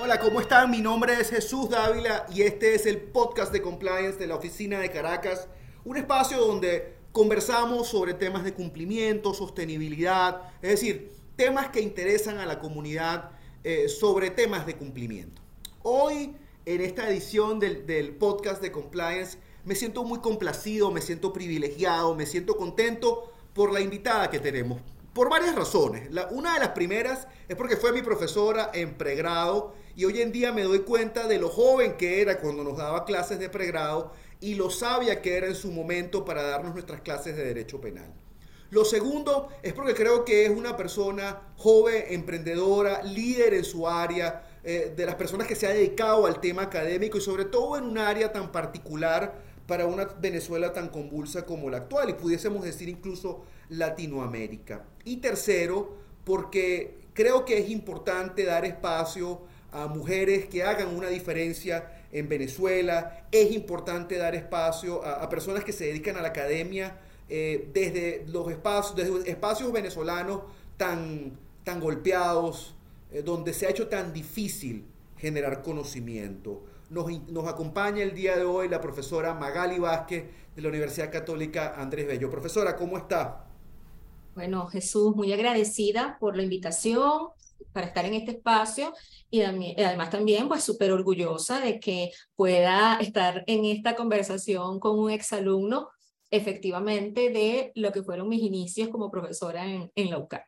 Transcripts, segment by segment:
Hola, ¿cómo están? Mi nombre es Jesús Dávila y este es el podcast de compliance de la oficina de Caracas, un espacio donde conversamos sobre temas de cumplimiento, sostenibilidad, es decir, temas que interesan a la comunidad eh, sobre temas de cumplimiento. Hoy, en esta edición del, del podcast de compliance, me siento muy complacido, me siento privilegiado, me siento contento por la invitada que tenemos. Por varias razones. una de las primeras es porque fue mi profesora en pregrado y hoy en día me doy cuenta de lo joven que era cuando nos daba clases de pregrado y lo sabia que era en su momento para darnos nuestras clases de derecho penal. Lo segundo es porque creo que es una persona joven, emprendedora, líder en su área, eh, de las personas que se ha dedicado al tema académico y sobre todo en un área tan particular para una Venezuela tan convulsa como la actual y pudiésemos decir incluso Latinoamérica. Y tercero, porque creo que es importante dar espacio a mujeres que hagan una diferencia en Venezuela, es importante dar espacio a, personas que se dedican a la academia eh, desde los espacios, desde espacios venezolanos tan, tan golpeados, eh, donde se ha hecho tan difícil generar conocimiento. Nos, nos, acompaña el día de hoy la profesora Magali Vázquez de la Universidad Católica Andrés Bello. Profesora, ¿cómo está? Bueno, Jesús, muy agradecida por la invitación para estar en este espacio y además también pues súper orgullosa de que pueda estar en esta conversación con un exalumno efectivamente de lo que fueron mis inicios como profesora en, en la UCAR.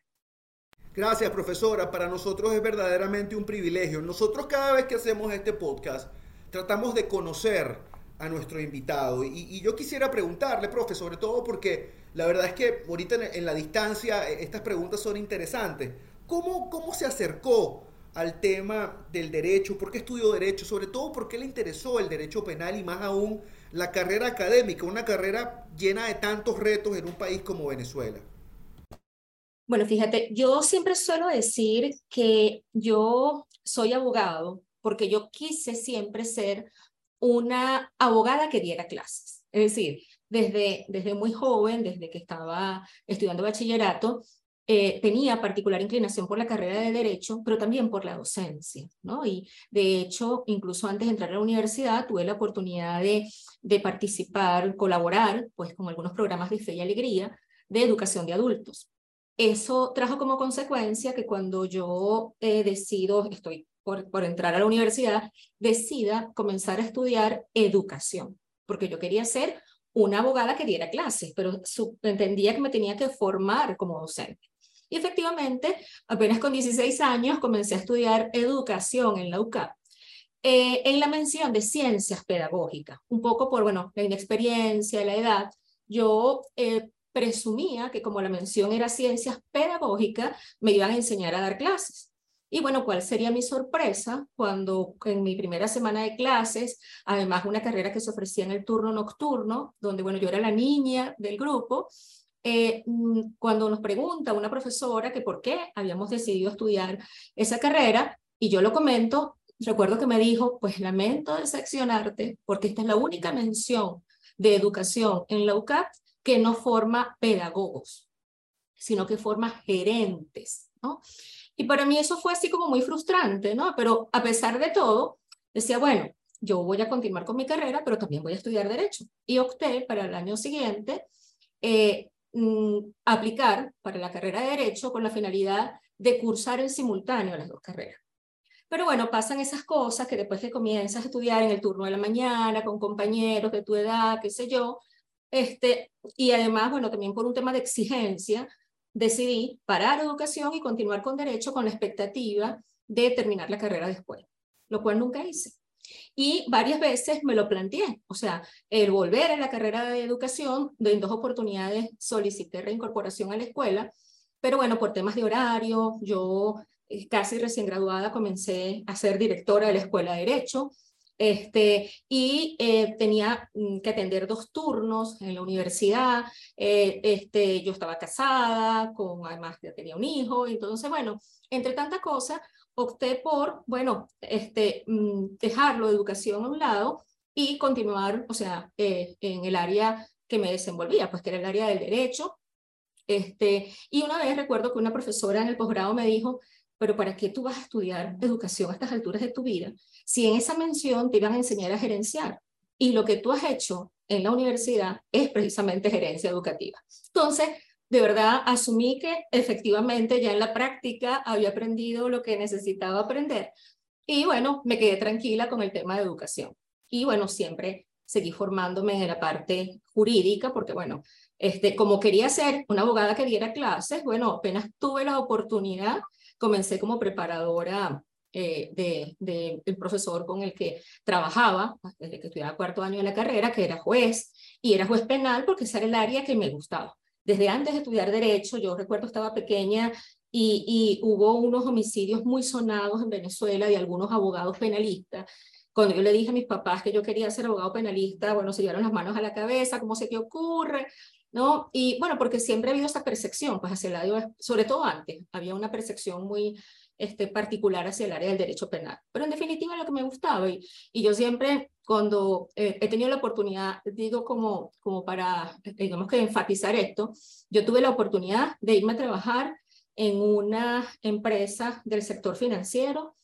Gracias, profesora. Para nosotros es verdaderamente un privilegio. Nosotros cada vez que hacemos este podcast tratamos de conocer a nuestro invitado. Y, yo quisiera preguntarle, profe, sobre todo porque la verdad es que ahorita en, la distancia eh, estas preguntas son interesantes. ¿Cómo, ¿Cómo se acercó al tema del derecho? ¿Por qué estudió derecho? Sobre todo, ¿por qué le interesó el derecho penal y más aún la carrera académica? Una carrera llena de tantos retos en un país como Venezuela. Bueno, fíjate, yo siempre suelo decir que yo soy abogado porque yo quise siempre ser una abogada que diera clases. Es decir, desde, desde muy joven, desde que estaba estudiando bachillerato, eh, tenía particular inclinación por la carrera de Derecho, pero también por la docencia, ¿no? Y de hecho, incluso antes de entrar a la universidad, tuve la oportunidad de, de participar, colaborar, pues, con algunos programas de fe y alegría de educación de adultos. Eso trajo como consecuencia que cuando yo eh, decido, estoy por, entrar a la universidad, decida comenzar a estudiar educación, porque yo quería ser una abogada que diera clases, pero entendía que me tenía que formar como docente. Y efectivamente, apenas con 16 años comencé a estudiar educación en la UCAP. Eh, en la mención de ciencias pedagógicas, un poco por, bueno, la inexperiencia, la edad, yo eh, presumía que como la mención era ciencias pedagógicas, me iban a enseñar a dar clases. Y bueno, ¿cuál sería mi sorpresa cuando en mi primera semana de clases, además una carrera que se ofrecía en el turno nocturno, donde bueno, yo era la niña del grupo, eh, mm, cuando nos pregunta una profesora que por qué habíamos decidido estudiar esa carrera, y yo lo comento, recuerdo que me dijo, pues lamento decepcionarte, porque esta es la única mención de educación en la UCAP que no forma pedagogos, sino que forma gerentes, ¿no? Y para mí eso fue así como muy frustrante, ¿no? Pero a pesar de todo, decía, bueno, yo voy a continuar con mi carrera, pero también voy a estudiar Derecho. Y opté para el año siguiente eh, mm, aplicar para la carrera de Derecho con la finalidad de cursar en simultáneo las dos carreras. Pero bueno, pasan esas cosas que después que comienzas a estudiar en el turno de la mañana, con compañeros de tu edad, qué sé yo, este, y además, bueno, también por un tema de exigencia, decidí parar educación y continuar con derecho con la expectativa de terminar la carrera después, lo cual nunca hice. Y varias veces me lo planteé, o sea, el volver a la carrera de educación, en dos oportunidades solicité reincorporación a la escuela, pero bueno, por temas de horario, yo eh, casi recién graduada comencé a ser directora de la escuela de Derecho, este, y eh, tenía mm, que atender dos turnos en la universidad. Eh, este, yo estaba casada, con, además ya tenía un hijo, entonces, bueno, entre tantas cosas, opté por, bueno, este, mm, dejarlo de educación a un lado y continuar, o sea, eh, en el área que me desenvolvía, pues que era el área del derecho, Este, y una vez recuerdo que una profesora en el posgrado me dijo, pero ¿para qué tú vas a estudiar educación a estas alturas de tu vida? Si en esa mención te iban a enseñar a gerenciar y lo que tú has hecho en la universidad es precisamente gerencia educativa. Entonces, de verdad asumí que efectivamente ya en la práctica había aprendido lo que necesitaba aprender. Y bueno, me quedé tranquila con el tema de educación. Y bueno, siempre seguí formándome en la parte jurídica, porque bueno, este, como quería ser una abogada que diera clases, bueno, apenas tuve la oportunidad, comencé como preparadora eh, de, del profesor con el que trabajaba desde que estudiaba cuarto año de la carrera, que era juez, y era juez penal porque esa era el área que me gustaba. Desde antes de estudiar derecho, yo recuerdo estaba pequeña y, y hubo unos homicidios muy sonados en Venezuela de algunos abogados penalistas. Cuando yo le dije a mis papás que yo quería ser abogado penalista, bueno, se llevaron las manos a la cabeza, ¿cómo se te ocurre? ¿No? Y bueno, porque siempre ha habido esa percepción, pues hacia el lado, sobre todo antes, había una percepción muy este, particular hacia el área del derecho penal. Pero en definitiva lo que me gustaba y, y yo siempre cuando eh, he tenido la oportunidad, digo como, como para, digamos que enfatizar esto, yo tuve la oportunidad de irme a trabajar en una empresa del sector financiero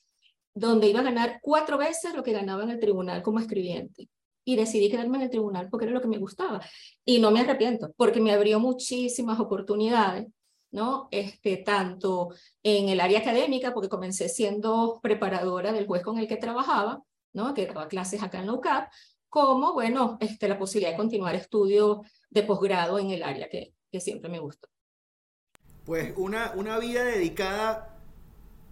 donde iba a ganar cuatro veces lo que ganaba en el tribunal como escribiente y decidí quedarme en el tribunal porque era lo que me gustaba. Y no me arrepiento, porque me abrió muchísimas oportunidades, ¿no? Este, tanto en el área académica, porque comencé siendo preparadora del juez con el que trabajaba, ¿no? Que daba clases acá en la UCAP, como, bueno, este, la posibilidad de continuar estudios de posgrado en el área que, que siempre me gustó. Pues una, una vida dedicada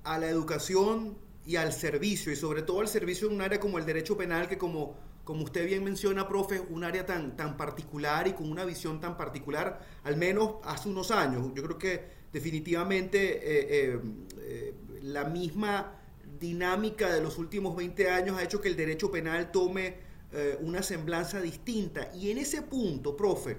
a la educación y al servicio, y sobre todo al servicio en un área como el derecho penal, que como como usted bien menciona, profe, un área tan, tan particular y con una visión tan particular, al menos hace unos años. Yo creo que definitivamente eh, eh, eh, la misma dinámica de los últimos 20 años ha hecho que el derecho penal tome una semblanza distinta. Y en ese punto, profe,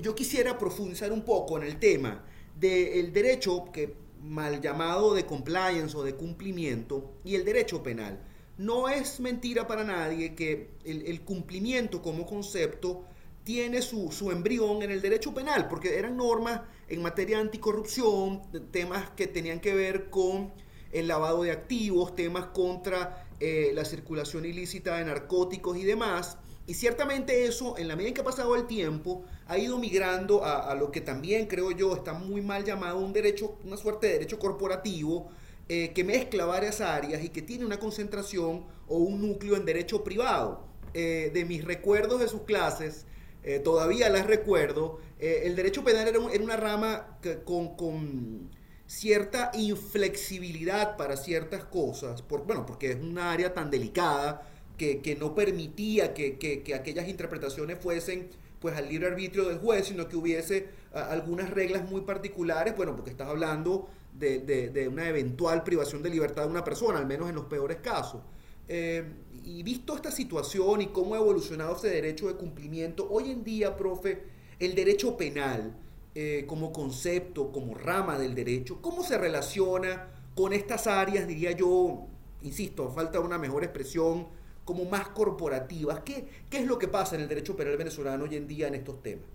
yo quisiera profundizar un poco en el tema del derecho que mal llamado de compliance o de cumplimiento y el derecho penal. No es mentira para nadie que el, cumplimiento como concepto tiene su, embrión en el derecho penal, porque eran normas en materia de anticorrupción, temas que tenían que ver con el lavado de activos, temas contra eh, la circulación ilícita de narcóticos y demás. Y ciertamente eso, en la medida en que ha pasado el tiempo, ha ido migrando a, a, lo que también creo yo está muy mal llamado un derecho, una suerte de derecho corporativo, eh, que mezcla varias áreas y que tiene una concentración o un núcleo en derecho privado. Eh, de mis recuerdos de sus clases, eh, todavía las recuerdo, el derecho penal era, una rama con, con, cierta inflexibilidad para ciertas cosas, bueno, porque es una área tan delicada que, que no permitía que, que, que, aquellas interpretaciones fuesen pues al libre arbitrio del juez, sino que hubiese algunas reglas muy particulares, bueno, porque estás hablando de, una eventual privación de libertad de una persona, al menos en los peores casos. Eh, y visto esta situación y cómo ha evolucionado ese derecho de cumplimiento, hoy en día, profe, el derecho penal eh, como concepto, como rama del derecho, ¿cómo se relaciona con estas áreas, diría yo, insisto, falta una mejor expresión, como más corporativas? ¿Qué, qué es lo que pasa en el derecho penal venezolano hoy en día en estos temas?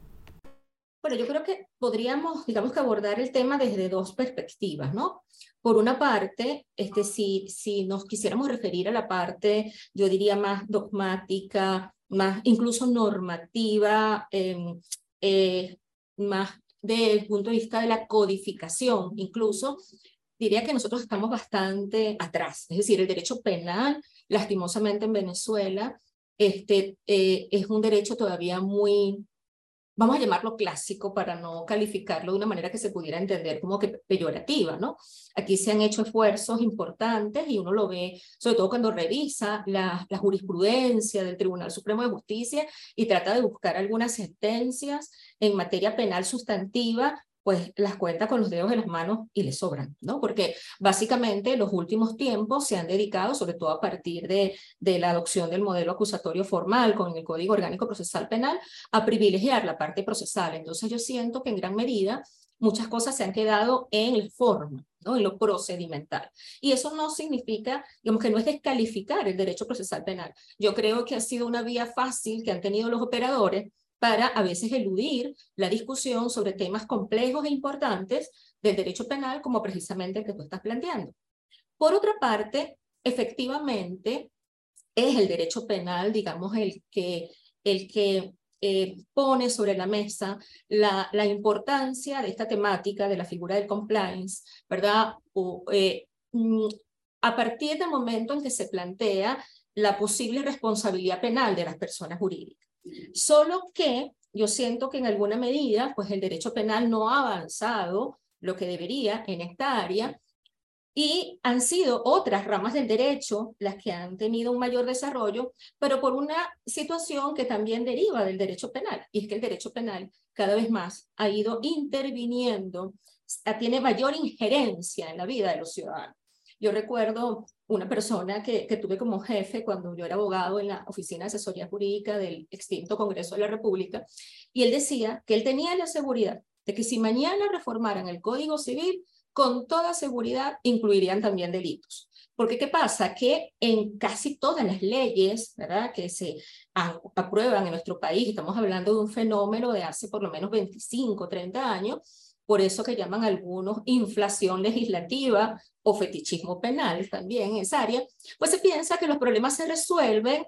Bueno, yo creo que podríamos, digamos abordar el tema desde dos perspectivas, ¿no? Por una parte, este, si, si nos quisiéramos referir a la parte, yo diría, más dogmática, más incluso normativa, em, eh, más desde el punto de vista de la codificación, incluso, diría que nosotros estamos bastante atrás. Es decir, el derecho penal, lastimosamente en Venezuela, este, eh, es un derecho todavía muy vamos a llamarlo clásico para no calificarlo de una manera que se pudiera entender como que peyorativa, ¿no? Aquí se han hecho esfuerzos importantes y uno lo ve, sobre todo cuando revisa la, la jurisprudencia del Tribunal Supremo de Justicia y trata de buscar algunas sentencias en materia penal sustantiva pues las cuenta con los dedos de las manos y le sobran, ¿no? Porque básicamente los últimos tiempos se han dedicado, sobre todo a partir de, de la adopción del modelo acusatorio formal con el Código Orgánico Procesal Penal, a privilegiar la parte procesal. Entonces yo siento que en gran medida muchas cosas se han quedado en el forma, ¿no? en lo procedimental. Y eso no significa, digamos que no es descalificar el derecho procesal penal. Yo creo que ha sido una vía fácil que han tenido los operadores para a veces eludir la discusión sobre temas complejos e importantes del derecho penal, como precisamente el que tú estás planteando. Por otra parte, efectivamente, es el derecho penal, digamos, el que, el que eh, pone sobre la mesa la, importancia de esta temática de la figura del compliance, ¿verdad? O, eh, mm, a partir del momento en que se plantea la posible responsabilidad penal de las personas jurídicas. Solo que yo siento que en alguna medida, pues el derecho penal no ha avanzado lo que debería en esta área y han sido otras ramas del derecho las que han tenido un mayor desarrollo, pero por una situación que también deriva del derecho penal, y es que el derecho penal cada vez más ha ido interviniendo, tiene mayor injerencia en la vida de los ciudadanos. Yo recuerdo una persona que, que, tuve como jefe cuando yo era abogado en la Oficina de Asesoría Jurídica del extinto Congreso de la República, y él decía que él tenía la seguridad de que si mañana reformaran el Código Civil, con toda seguridad incluirían también delitos. Porque ¿qué pasa? Que en casi todas las leyes ¿verdad? que se aprueban en nuestro país, estamos hablando de un fenómeno de hace por lo menos 25, 30 años, por eso que llaman algunos inflación legislativa o fetichismo penal también en esa área, pues se piensa que los problemas se resuelven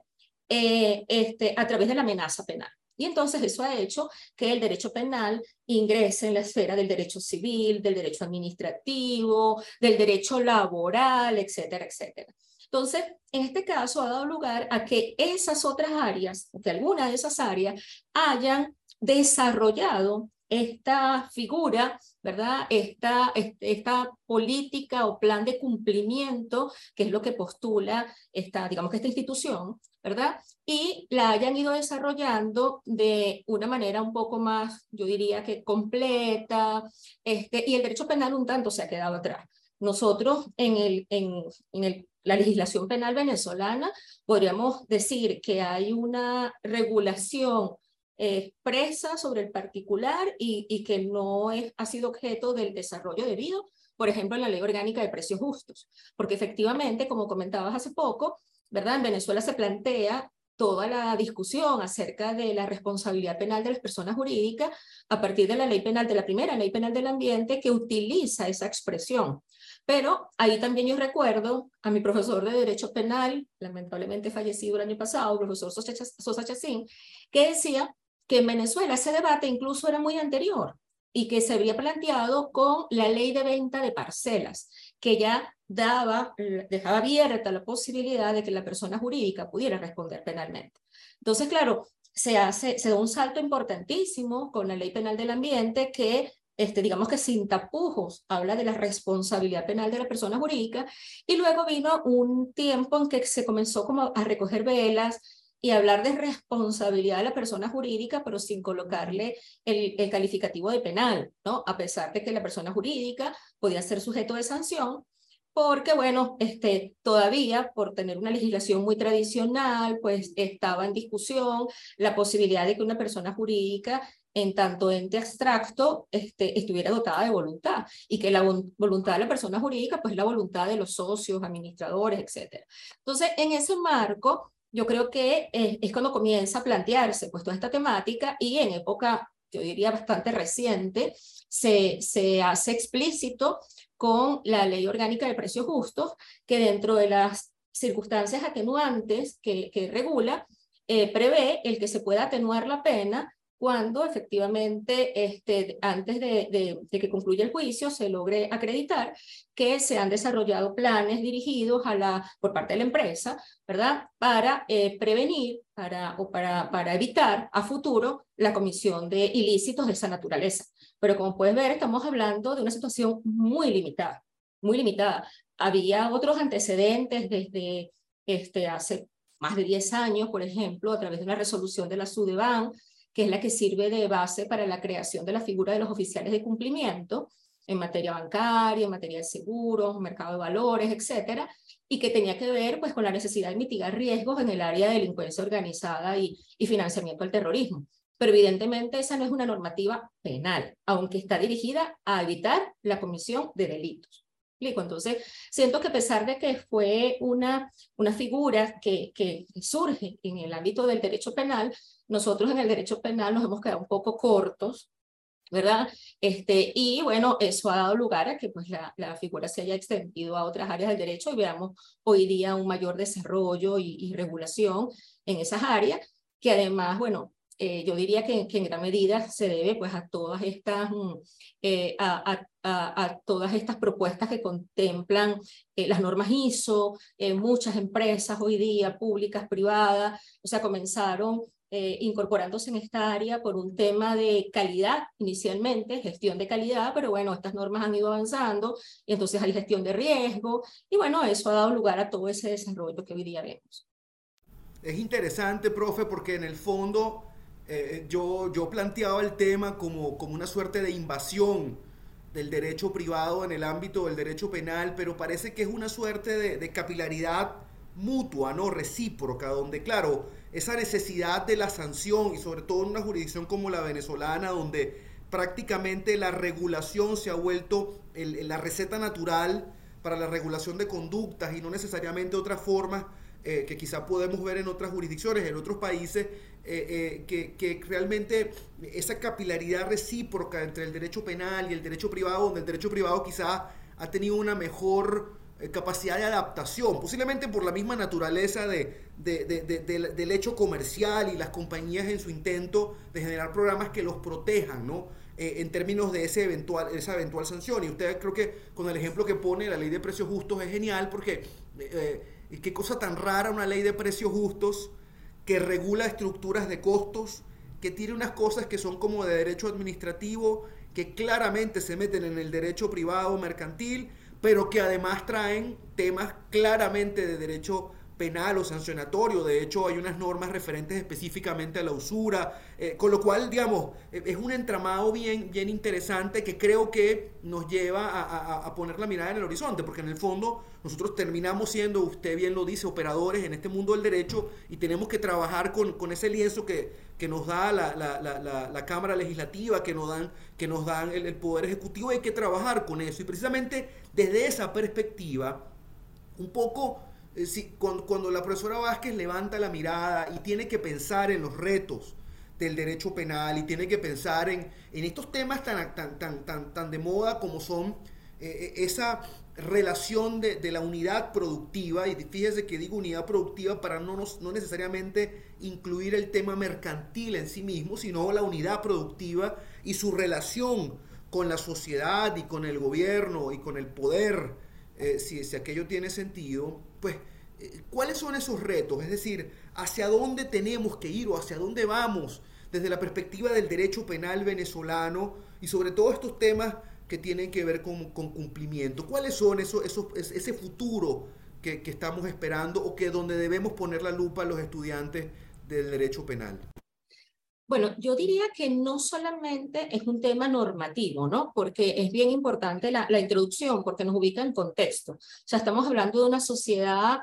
eh, este, a través de la amenaza penal. Y entonces eso ha hecho que el derecho penal ingrese en la esfera del derecho civil, del derecho administrativo, del derecho laboral, etcétera, etcétera. Entonces, en este caso ha dado lugar a que esas otras áreas, que algunas de esas áreas hayan desarrollado esta figura, ¿verdad? Esta, esta política o plan de cumplimiento, que es lo que postula esta, digamos que esta institución, ¿verdad? Y la hayan ido desarrollando de una manera un poco más, yo diría que completa, este, y el derecho penal un tanto se ha quedado atrás. Nosotros en, el, en, en el, la legislación penal venezolana podríamos decir que hay una regulación expresa sobre el particular y, y que no es, ha sido objeto del desarrollo debido, por ejemplo, en la ley orgánica de precios justos. Porque efectivamente, como comentabas hace poco, ¿verdad? En Venezuela se plantea toda la discusión acerca de la responsabilidad penal de las personas jurídicas a partir de la ley penal, de la primera ley penal del ambiente que utiliza esa expresión. Pero ahí también yo recuerdo a mi profesor de Derecho Penal, lamentablemente fallecido el año pasado, el profesor Sosa Chacín, que decía que en Venezuela ese debate incluso era muy anterior y que se había planteado con la ley de venta de parcelas, que ya daba, dejaba abierta la posibilidad de que la persona jurídica pudiera responder penalmente. Entonces, claro, se hace, se da un salto importantísimo con la ley penal del ambiente que este, digamos que sin tapujos, habla de la responsabilidad penal de la persona jurídica, y luego vino un tiempo en que se comenzó como a recoger velas, y hablar de responsabilidad de la persona jurídica, pero sin colocarle el, calificativo de penal, ¿no? A pesar de que la persona jurídica podía ser sujeto de sanción, porque, bueno, este, todavía por tener una legislación muy tradicional, pues estaba en discusión la posibilidad de que una persona jurídica en tanto ente abstracto este, estuviera dotada de voluntad y que la voluntad de la persona jurídica pues la voluntad de los socios, administradores, etc. Entonces, en ese marco, yo creo que es cuando comienza a plantearse pues toda esta temática y en época, yo diría bastante reciente, se, se hace explícito con la ley orgánica de precios justos, que dentro de las circunstancias atenuantes que, que regula, eh, prevé el que se pueda atenuar la pena cuando efectivamente este, antes de, de, que concluya el juicio se logre acreditar que se han desarrollado planes dirigidos a la, por parte de la empresa, ¿verdad? Para eh, prevenir para, o para, para evitar a futuro la comisión de ilícitos de esa naturaleza. Pero como puedes ver, estamos hablando de una situación muy limitada, muy limitada. Había otros antecedentes desde este, hace más de 10 años, por ejemplo, a través de una resolución de la SUDEBAN, que es la que sirve de base para la creación de la figura de los oficiales de cumplimiento en materia bancaria, en materia de seguros, mercado de valores, etcétera, y que tenía que ver pues, con la necesidad de mitigar riesgos en el área de delincuencia organizada y, financiamiento al terrorismo. Pero evidentemente esa no es una normativa penal, aunque está dirigida a evitar la comisión de delitos. Entonces, siento que a pesar de que fue una, una figura que, que surge en el ámbito del derecho penal, nosotros en el derecho penal nos hemos quedado un poco cortos ¿verdad? Este, y bueno, eso ha dado lugar a que pues, la, la, figura se haya extendido a otras áreas del derecho y veamos hoy día un mayor desarrollo y, y regulación en esas áreas, que además, bueno, eh, yo diría que, que, en gran medida se debe pues, a, todas estas, mm, eh, a, a, a, todas estas propuestas que contemplan eh, las normas ISO, muchas empresas hoy día, públicas, privadas, o sea, comenzaron eh, incorporándose en esta área por un tema de calidad inicialmente, gestión de calidad, pero bueno, estas normas han ido avanzando y entonces hay gestión de riesgo y bueno, eso ha dado lugar a todo ese desarrollo que hoy día vemos. Es interesante, profe, porque en el fondo eh, yo, yo planteaba el tema como, como una suerte de invasión del derecho privado en el ámbito del derecho penal, pero parece que es una suerte de, de capilaridad mutua, ¿no? Recíproca, donde, claro, esa necesidad de la sanción y sobre todo en una jurisdicción como la venezolana, donde prácticamente la regulación se ha vuelto la receta natural para la regulación de conductas y no necesariamente otras formas eh, que quizá podemos ver en otras jurisdicciones, en otros países, eh, eh, que, que, realmente esa capilaridad recíproca entre el derecho penal y el derecho privado, donde el derecho privado quizá ha tenido una mejor capacidad de adaptación, posiblemente por la misma naturaleza de, del hecho comercial y las compañías en su intento de generar programas que los protejan, ¿no? Eh, en términos de ese eventual, esa eventual sanción. Y usted creo que con el ejemplo que pone la ley de precios justos es genial porque eh, qué cosa tan rara una ley de precios justos que regula estructuras de costos, que tiene unas cosas que son como de derecho administrativo, que claramente se meten en el derecho privado mercantil, pero que además traen temas claramente de derecho penal o sancionatorio. De hecho, hay unas normas referentes específicamente a la usura, eh, con lo cual, digamos, e, es un entramado bien, bien interesante que creo que nos lleva a, poner la mirada en el horizonte, porque en el fondo nosotros terminamos siendo, usted bien lo dice, operadores en este mundo del derecho y tenemos que trabajar con, con ese lienzo que, que nos da la, la, la, Cámara Legislativa, que nos dan, que nos dan el, Poder Ejecutivo, hay que trabajar con eso. Y precisamente desde esa perspectiva, un poco, si, cuando, cuando la profesora Vázquez levanta la mirada y tiene que pensar en los retos, del derecho penal y tiene que pensar en, en estos temas tan, tan, tan, tan, tan de moda como son eh, eh, esa relación de, de, la unidad productiva, y fíjese que digo unidad productiva para no, no necesariamente incluir el tema mercantil en sí mismo, sino la unidad productiva y su relación con la sociedad y con el gobierno y con el poder, eh, si, si, aquello tiene sentido, pues, ¿cuáles son esos retos? Es decir, ¿hacia dónde tenemos que ir o hacia dónde vamos desde la perspectiva del derecho penal venezolano y sobre todo estos temas que tienen que ver con, cumplimiento. ¿Cuáles son esos, esos, ese futuro que, que, estamos esperando o que donde debemos poner la lupa los estudiantes del derecho penal? Bueno, yo diría que no solamente es un tema normativo, ¿no? Porque es bien importante la, introducción, porque nos ubica en contexto. O sea, estamos hablando de una sociedad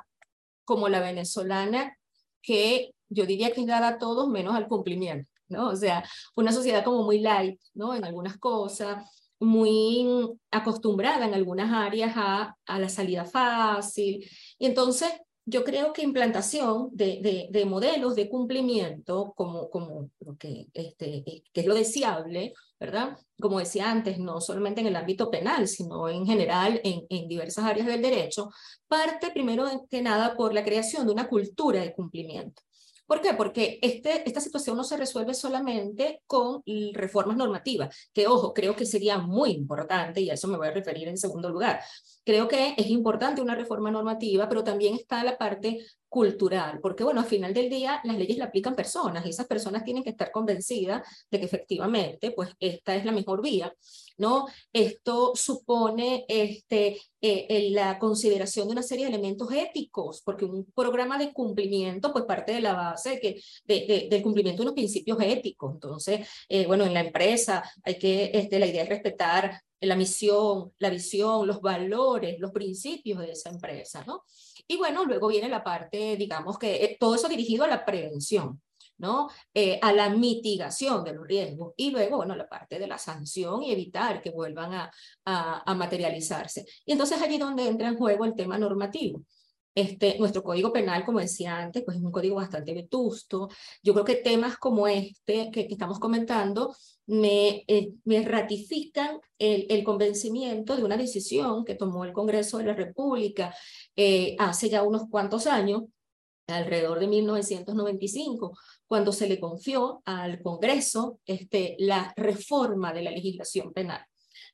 como la venezolana que yo diría que es dada a todos menos al cumplimiento, ¿no? O sea, una sociedad como muy light, ¿no? En algunas cosas, muy acostumbrada en algunas áreas a, a la salida fácil. Y entonces yo creo que implantación de, de, de, modelos de cumplimiento, como, como lo que, este, que es lo deseable, ¿verdad? Como decía antes, no solamente en el ámbito penal, sino en general en, en diversas áreas del derecho, parte primero que nada por la creación de una cultura de cumplimiento. ¿Por qué? Porque este, esta situación no se resuelve solamente con reformas normativas, que ojo, creo que sería muy importante, y a eso me voy a referir en segundo lugar. Creo que es importante una reforma normativa, pero también está la parte cultural, porque bueno, al final del día las leyes la aplican personas y esas personas tienen que estar convencidas de que efectivamente, pues esta es la mejor vía, ¿no? Esto supone este, eh, la consideración de una serie de elementos éticos, porque un programa de cumplimiento, pues parte de la base de que, de, del cumplimiento de unos principios éticos. Entonces, eh, bueno, en la empresa hay que, este, la idea es respetar la misión, la visión, los valores, los principios de esa empresa, ¿no? Y bueno, luego viene la parte, digamos que eh, todo eso dirigido a la prevención, ¿no? Eh, a la mitigación de los riesgos y luego, bueno, la parte de la sanción y evitar que vuelvan a, a, materializarse. Y entonces allí donde entra en juego el tema normativo. Este, nuestro código penal, como decía antes, pues es un código bastante vetusto. Yo creo que temas como este que, estamos comentando me, eh, me ratifican el, el, convencimiento de una decisión que tomó el Congreso de la República eh, hace ya unos cuantos años, alrededor de 1995, cuando se le confió al Congreso este, la reforma de la legislación penal.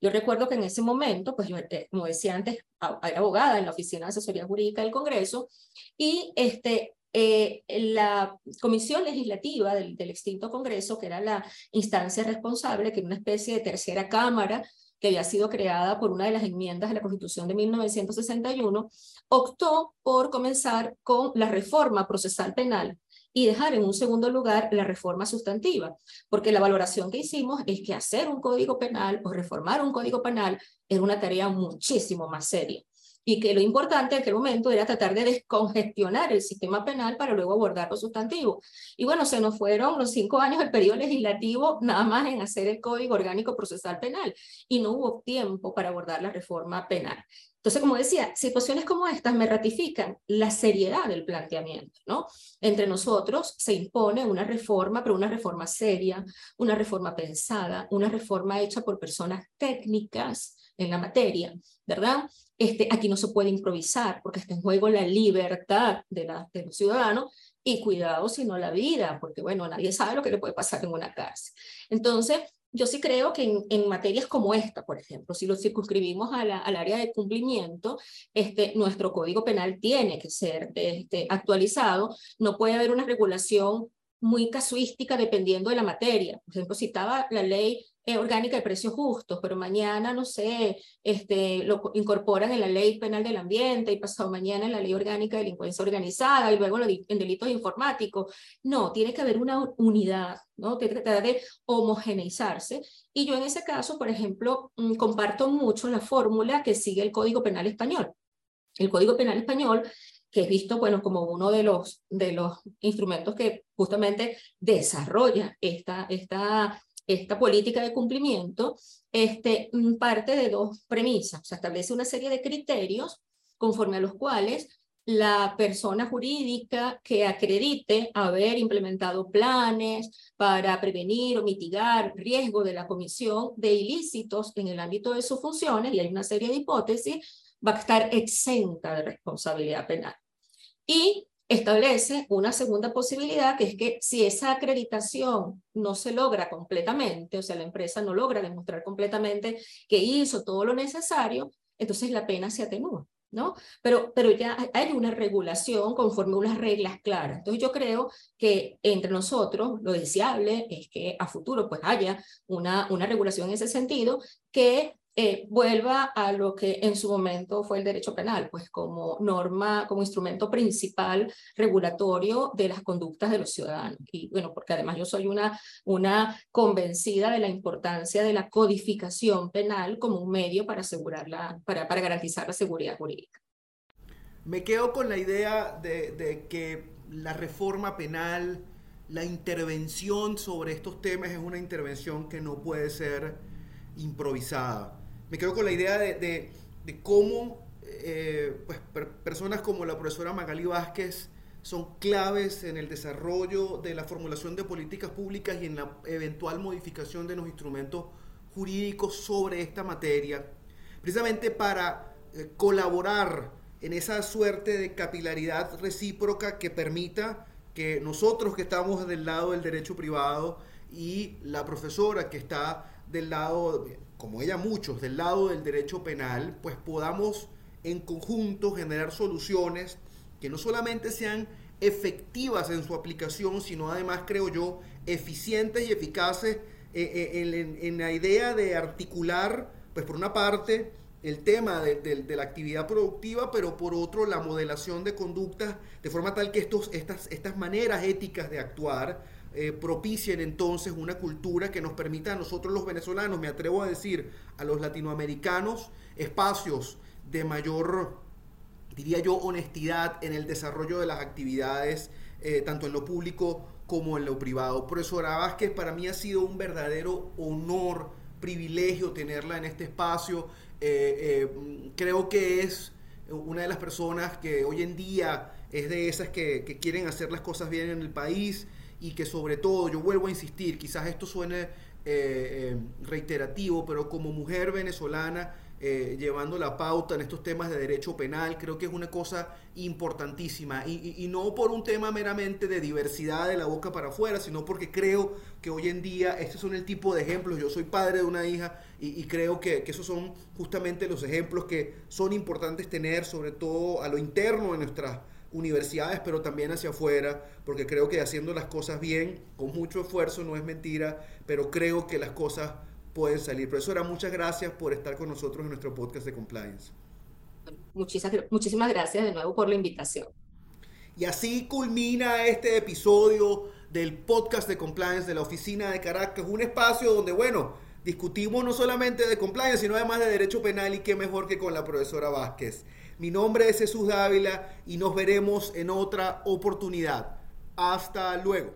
Yo recuerdo que en ese momento, pues yo, eh, como decía antes, era abogada en la Oficina de Asesoría Jurídica del Congreso y este, eh, la Comisión Legislativa del, del, extinto Congreso, que era la instancia responsable, que era una especie de tercera cámara que había sido creada por una de las enmiendas de la Constitución de 1961, optó por comenzar con la reforma procesal penal y dejar en un segundo lugar la reforma sustantiva, porque la valoración que hicimos es que hacer un código penal o reformar un código penal era una tarea muchísimo más seria y que lo importante en aquel momento era tratar de descongestionar el sistema penal para luego abordar lo sustantivo. Y bueno, se nos fueron los cinco años del periodo legislativo nada más en hacer el Código Orgánico Procesal Penal y no hubo tiempo para abordar la reforma penal. Entonces, como decía, situaciones como estas me ratifican la seriedad del planteamiento, ¿no? Entre nosotros se impone una reforma, pero una reforma seria, una reforma pensada, una reforma hecha por personas técnicas en la materia, ¿verdad? Este, aquí no se puede improvisar porque está en juego la libertad de, la, los ciudadanos y cuidado si no la vida, porque bueno, nadie sabe lo que le puede pasar en una cárcel. Entonces, yo sí creo que en, en, materias como esta, por ejemplo, si lo circunscribimos a la, al área de cumplimiento, este, nuestro código penal tiene que ser este, actualizado. No puede haber una regulación muy casuística dependiendo de la materia. Por ejemplo, citaba la ley eh, orgánica de precios justos, pero mañana, no sé, este, lo incorporan en la ley penal del ambiente y pasado mañana en la ley orgánica de delincuencia organizada y luego en delitos informáticos. No, tiene que haber una unidad, ¿no? Tiene que tratar de homogeneizarse. Y yo en ese caso, por ejemplo, mm, comparto mucho la fórmula que sigue el Código Penal Español. El Código Penal Español que es visto bueno, como uno de los, de los instrumentos que justamente desarrolla esta, esta esta política de cumplimiento este, mm, parte de dos premisas. O establece una serie de criterios conforme a los cuales la persona jurídica que acredite haber implementado planes para prevenir o mitigar riesgo de la comisión de ilícitos en el ámbito de sus funciones, y hay una serie de hipótesis, va a estar exenta de responsabilidad penal. Y establece una segunda posibilidad, que es que si esa acreditación no se logra completamente, o sea, la empresa no logra demostrar completamente que hizo todo lo necesario, entonces la pena se atenúa. ¿no? Pero, pero ya hay una regulación conforme unas reglas claras. Entonces yo creo que entre nosotros lo deseable es que a futuro pues haya una, una regulación en ese sentido que eh, vuelva a lo que en su momento fue el derecho penal, pues como norma, como instrumento principal regulatorio de las conductas de los ciudadanos. Y bueno, porque además yo soy una, una convencida de la importancia de la codificación penal como un medio para, asegurar la, para, para garantizar la seguridad jurídica. Me quedo con la idea de, de que la reforma penal, la intervención sobre estos temas es una intervención que no puede ser improvisada me quedo con la idea de, cómo eh, pues, personas como la profesora Magali Vázquez son claves en el desarrollo de la formulación de políticas públicas y en la eventual modificación de los instrumentos jurídicos sobre esta materia, precisamente para eh, colaborar en esa suerte de capilaridad recíproca que permita que nosotros que estamos del lado del derecho privado y la profesora que está del lado como ella muchos, del lado del derecho penal, pues podamos en conjunto generar soluciones que no solamente sean efectivas en su aplicación, sino además, creo yo, eficientes y eficaces eh, eh, en, la idea de articular, pues por una parte, el tema de, la actividad productiva, pero por otro, la modelación de conductas, de forma tal que estos, estas, estas maneras éticas de actuar eh, propicien entonces una cultura que nos permita a nosotros los venezolanos, me atrevo a decir, a los latinoamericanos, espacios de mayor, diría yo, honestidad en el desarrollo de las actividades, eh, tanto en lo público como en lo privado. Profesora Vázquez, para mí ha sido un verdadero honor, privilegio tenerla en este espacio. Eh, creo que es una de las personas que hoy en día es de esas que, que quieren hacer las cosas bien en el país y que sobre todo, yo vuelvo a insistir, quizás esto suene eh, eh, reiterativo, pero como mujer venezolana, eh, llevando la pauta en estos temas de derecho penal, creo que es una cosa importantísima. Y, y, no por un tema meramente de diversidad de la boca para afuera, sino porque creo que hoy en día estos son el tipo de ejemplos, yo soy padre de una hija y, creo que, que, esos son justamente los ejemplos que son importantes tener, sobre todo a lo interno de nuestras universidades, pero también hacia afuera, porque creo que haciendo las cosas bien, con mucho esfuerzo, no es mentira, pero creo que las cosas pueden salir. Profesora, muchas gracias por estar con nosotros en nuestro podcast de compliance. Muchísimas, muchísimas gracias de nuevo por la invitación. Y así culmina este episodio del podcast de compliance de la oficina de Caracas, un espacio donde, bueno, discutimos no solamente de compliance, sino además de derecho penal y qué mejor que con la profesora Vázquez. Mi nombre es Jesús Dávila y nos veremos en otra oportunidad. Hasta luego.